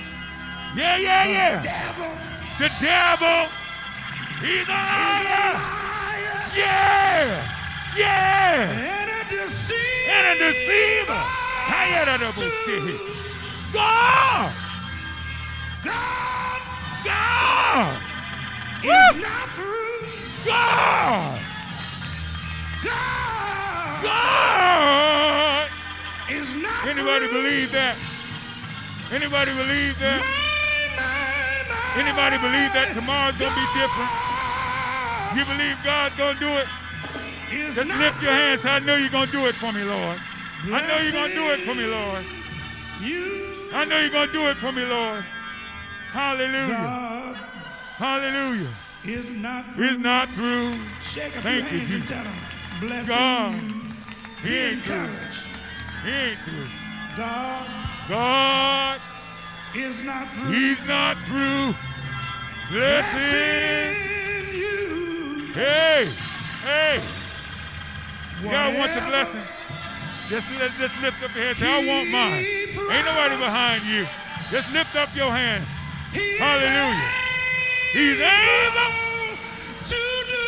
Yeah, yeah, yeah. The devil, he's a liar. Yeah, yeah. and a deceiver. And a deceiver. Hayaradabushi. God, God God, is Woo! not through. God, God God. is not Anybody through. believe that? Anybody believe that? My, my, my. Anybody believe that tomorrow's gonna be different? You believe God's gonna do it? Is Just lift your hands. I know you're gonna do it for me, Lord. I know you're gonna do it for me, Lord. You, I know you're gonna do it for me, Lord. Hallelujah. Hallelujah. is not through. He's not through. Shake a Thank few you, hands and Jesus. tell him, bless God. He ain't through. He ain't through. God God, is not through. He's not through. Blessing. you. Hey, hey. God wants a Whatever blessing. Just, just lift up your hand. Say, I want mine. Ain't nobody behind you. Just lift up your hand. Hallelujah. He's able to do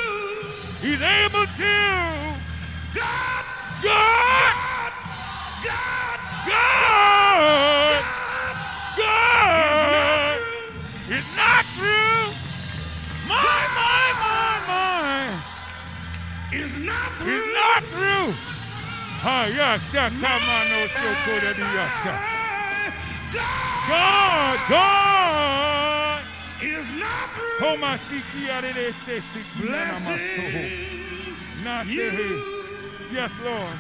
He's able to. God, God, God, God He's not through. Ah, yeah, shut come on, no so good at the yasha. God God, is not through. Siki arere se siki nana masoho. Blessing Na se you. he. Yes, Lord.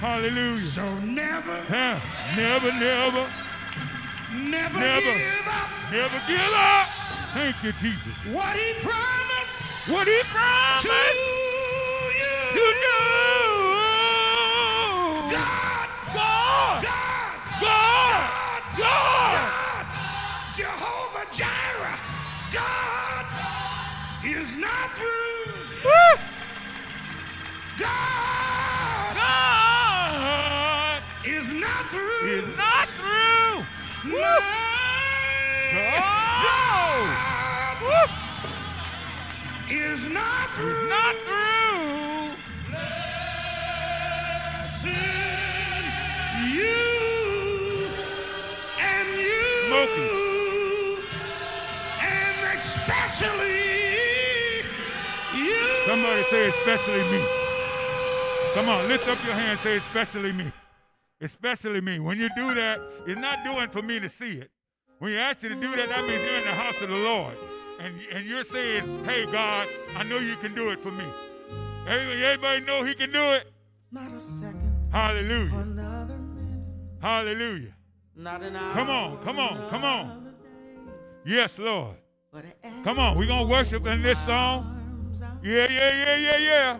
Hallelujah. So never, Huh. Never, never, never, Never. give up never give up. Thank you, Jesus. what he promised What he promised. To do. God, God, God, God, God, Jehovah Jireh, God is not through. God God is not through. is not through. No. God God is not through. not through. Somebody say, especially me. Come on, lift up your hand, say, especially me. Especially me. When you do that, it's not doing for me to see it. When you ask you to do that, that means you're in the house of the Lord. And, and you're saying, hey, God, I know you can do it for me. Everybody, everybody know he can do it? Not a second, Hallelujah. Hallelujah. not an hour. Come on, come on, come on. Yes, Lord. Come on, we're going to worship in this song. Yeah, yeah, yeah, yeah, yeah.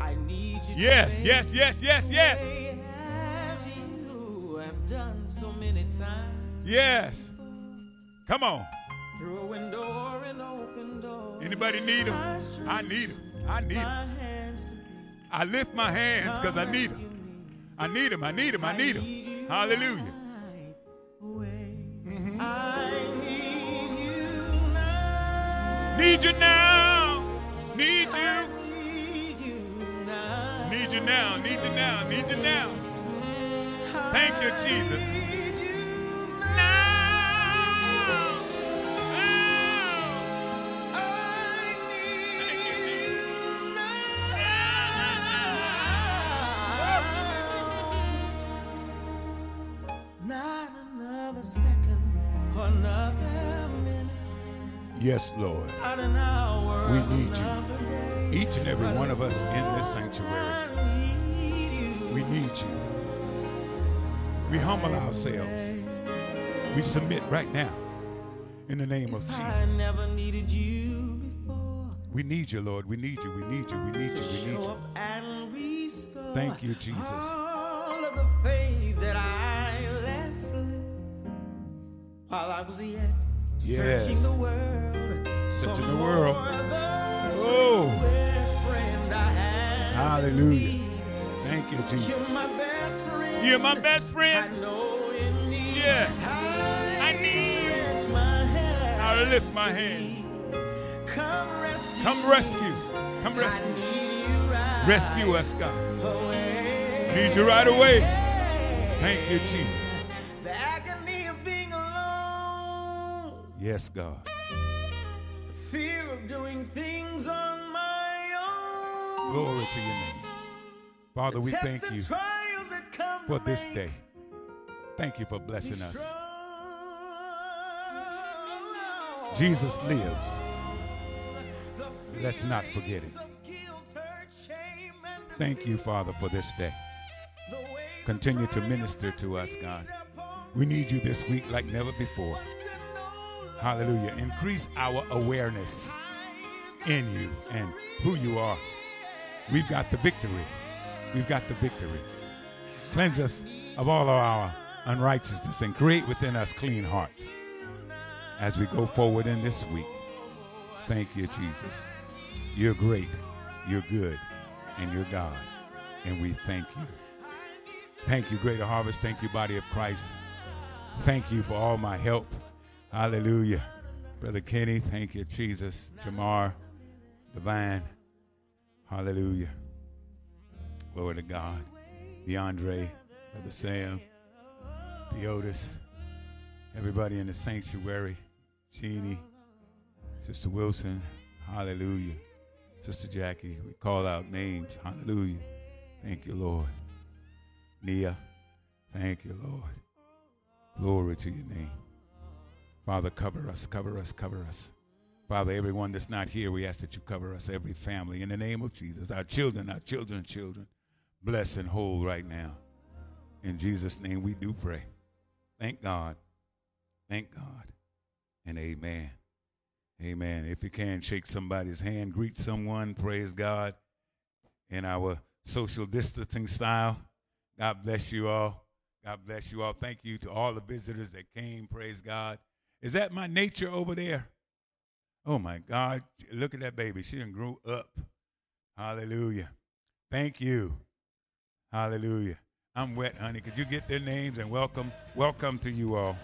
I need you Yes, yes, yes, yes, yes. as you have done so many times. Yes. Come on. Through a window or an open door. Anybody need him? I need him. I need him. My hands to thee. I lift my hands because I need him. I need him. I need him. I need him. Hallelujah. Mm-hmm. I need you now. Need you now. Need you. need you now. Need you now. Need you now. Need you now. Thank you, Jesus. Yes, Lord. not an hour. We need you. Each and every one of us in this sanctuary. I need you. We need you. We humble ourselves. We submit right now in the name of Jesus. never needed you before. We need you, Lord. We need you. We need you. We need you. We need you. up and restore. Thank you, Jesus. All of the faith that I left while I was yet searching Yes. the world. Searching the world. Oh. best friend I have Hallelujah. Thank you, Jesus. You're my best friend. You're my best I know in need. Yes. I, I need you. I lift my hands. Come rescue. Come rescue. Come rescue. right Rescue us, God. away. Need you right away. Thank you, Jesus. Yes, God. the fear of doing things on my own. Glory to your name. Father, we thank you trials that come for this day. Thank you for blessing us. Jesus lives. Let's not forget it. feelings of guilt, hurt, shame, and Thank you. Father, for this day. The weight of Continue to minister to us, God. We need you this week like never before. Hallelujah. Increase our awareness in you and who you are. We've got the victory. We've got the victory. Cleanse us of all of our unrighteousness and create within us clean hearts as we go forward in this week. Thank you, Jesus. You're great, you're good, and you're God. And we thank you. Thank you, Greater Harvest. Thank you, Body of Christ. Thank you for all my help. Hallelujah. Brother Kenny, thank you, Jesus. Jamar, Divine, Hallelujah. Glory to God. DeAndre, Brother Sam, Theotis, everybody in the sanctuary, Jeannie, Sister Wilson, hallelujah. Sister Jackie, we call out names, hallelujah. Thank you, Lord. Nia, thank you, Lord. Glory to your name. Father, cover us, cover us, cover us. Father, everyone that's not here, we ask that you cover us, every family, in the name of Jesus. Our children, our children, children, bless and hold right now. In Jesus' name we do pray. Thank God. Thank God. And amen. Amen. If you can, shake somebody's hand, greet someone, praise God in our social distancing style. God bless you all. God bless you all. Thank you to all the visitors that came, praise God. Is that my nature over there? Oh my God. Look at that baby. She done grew up. Hallelujah. Thank you. Hallelujah. I'm wet, honey. Could you get their names and welcome, welcome to you all.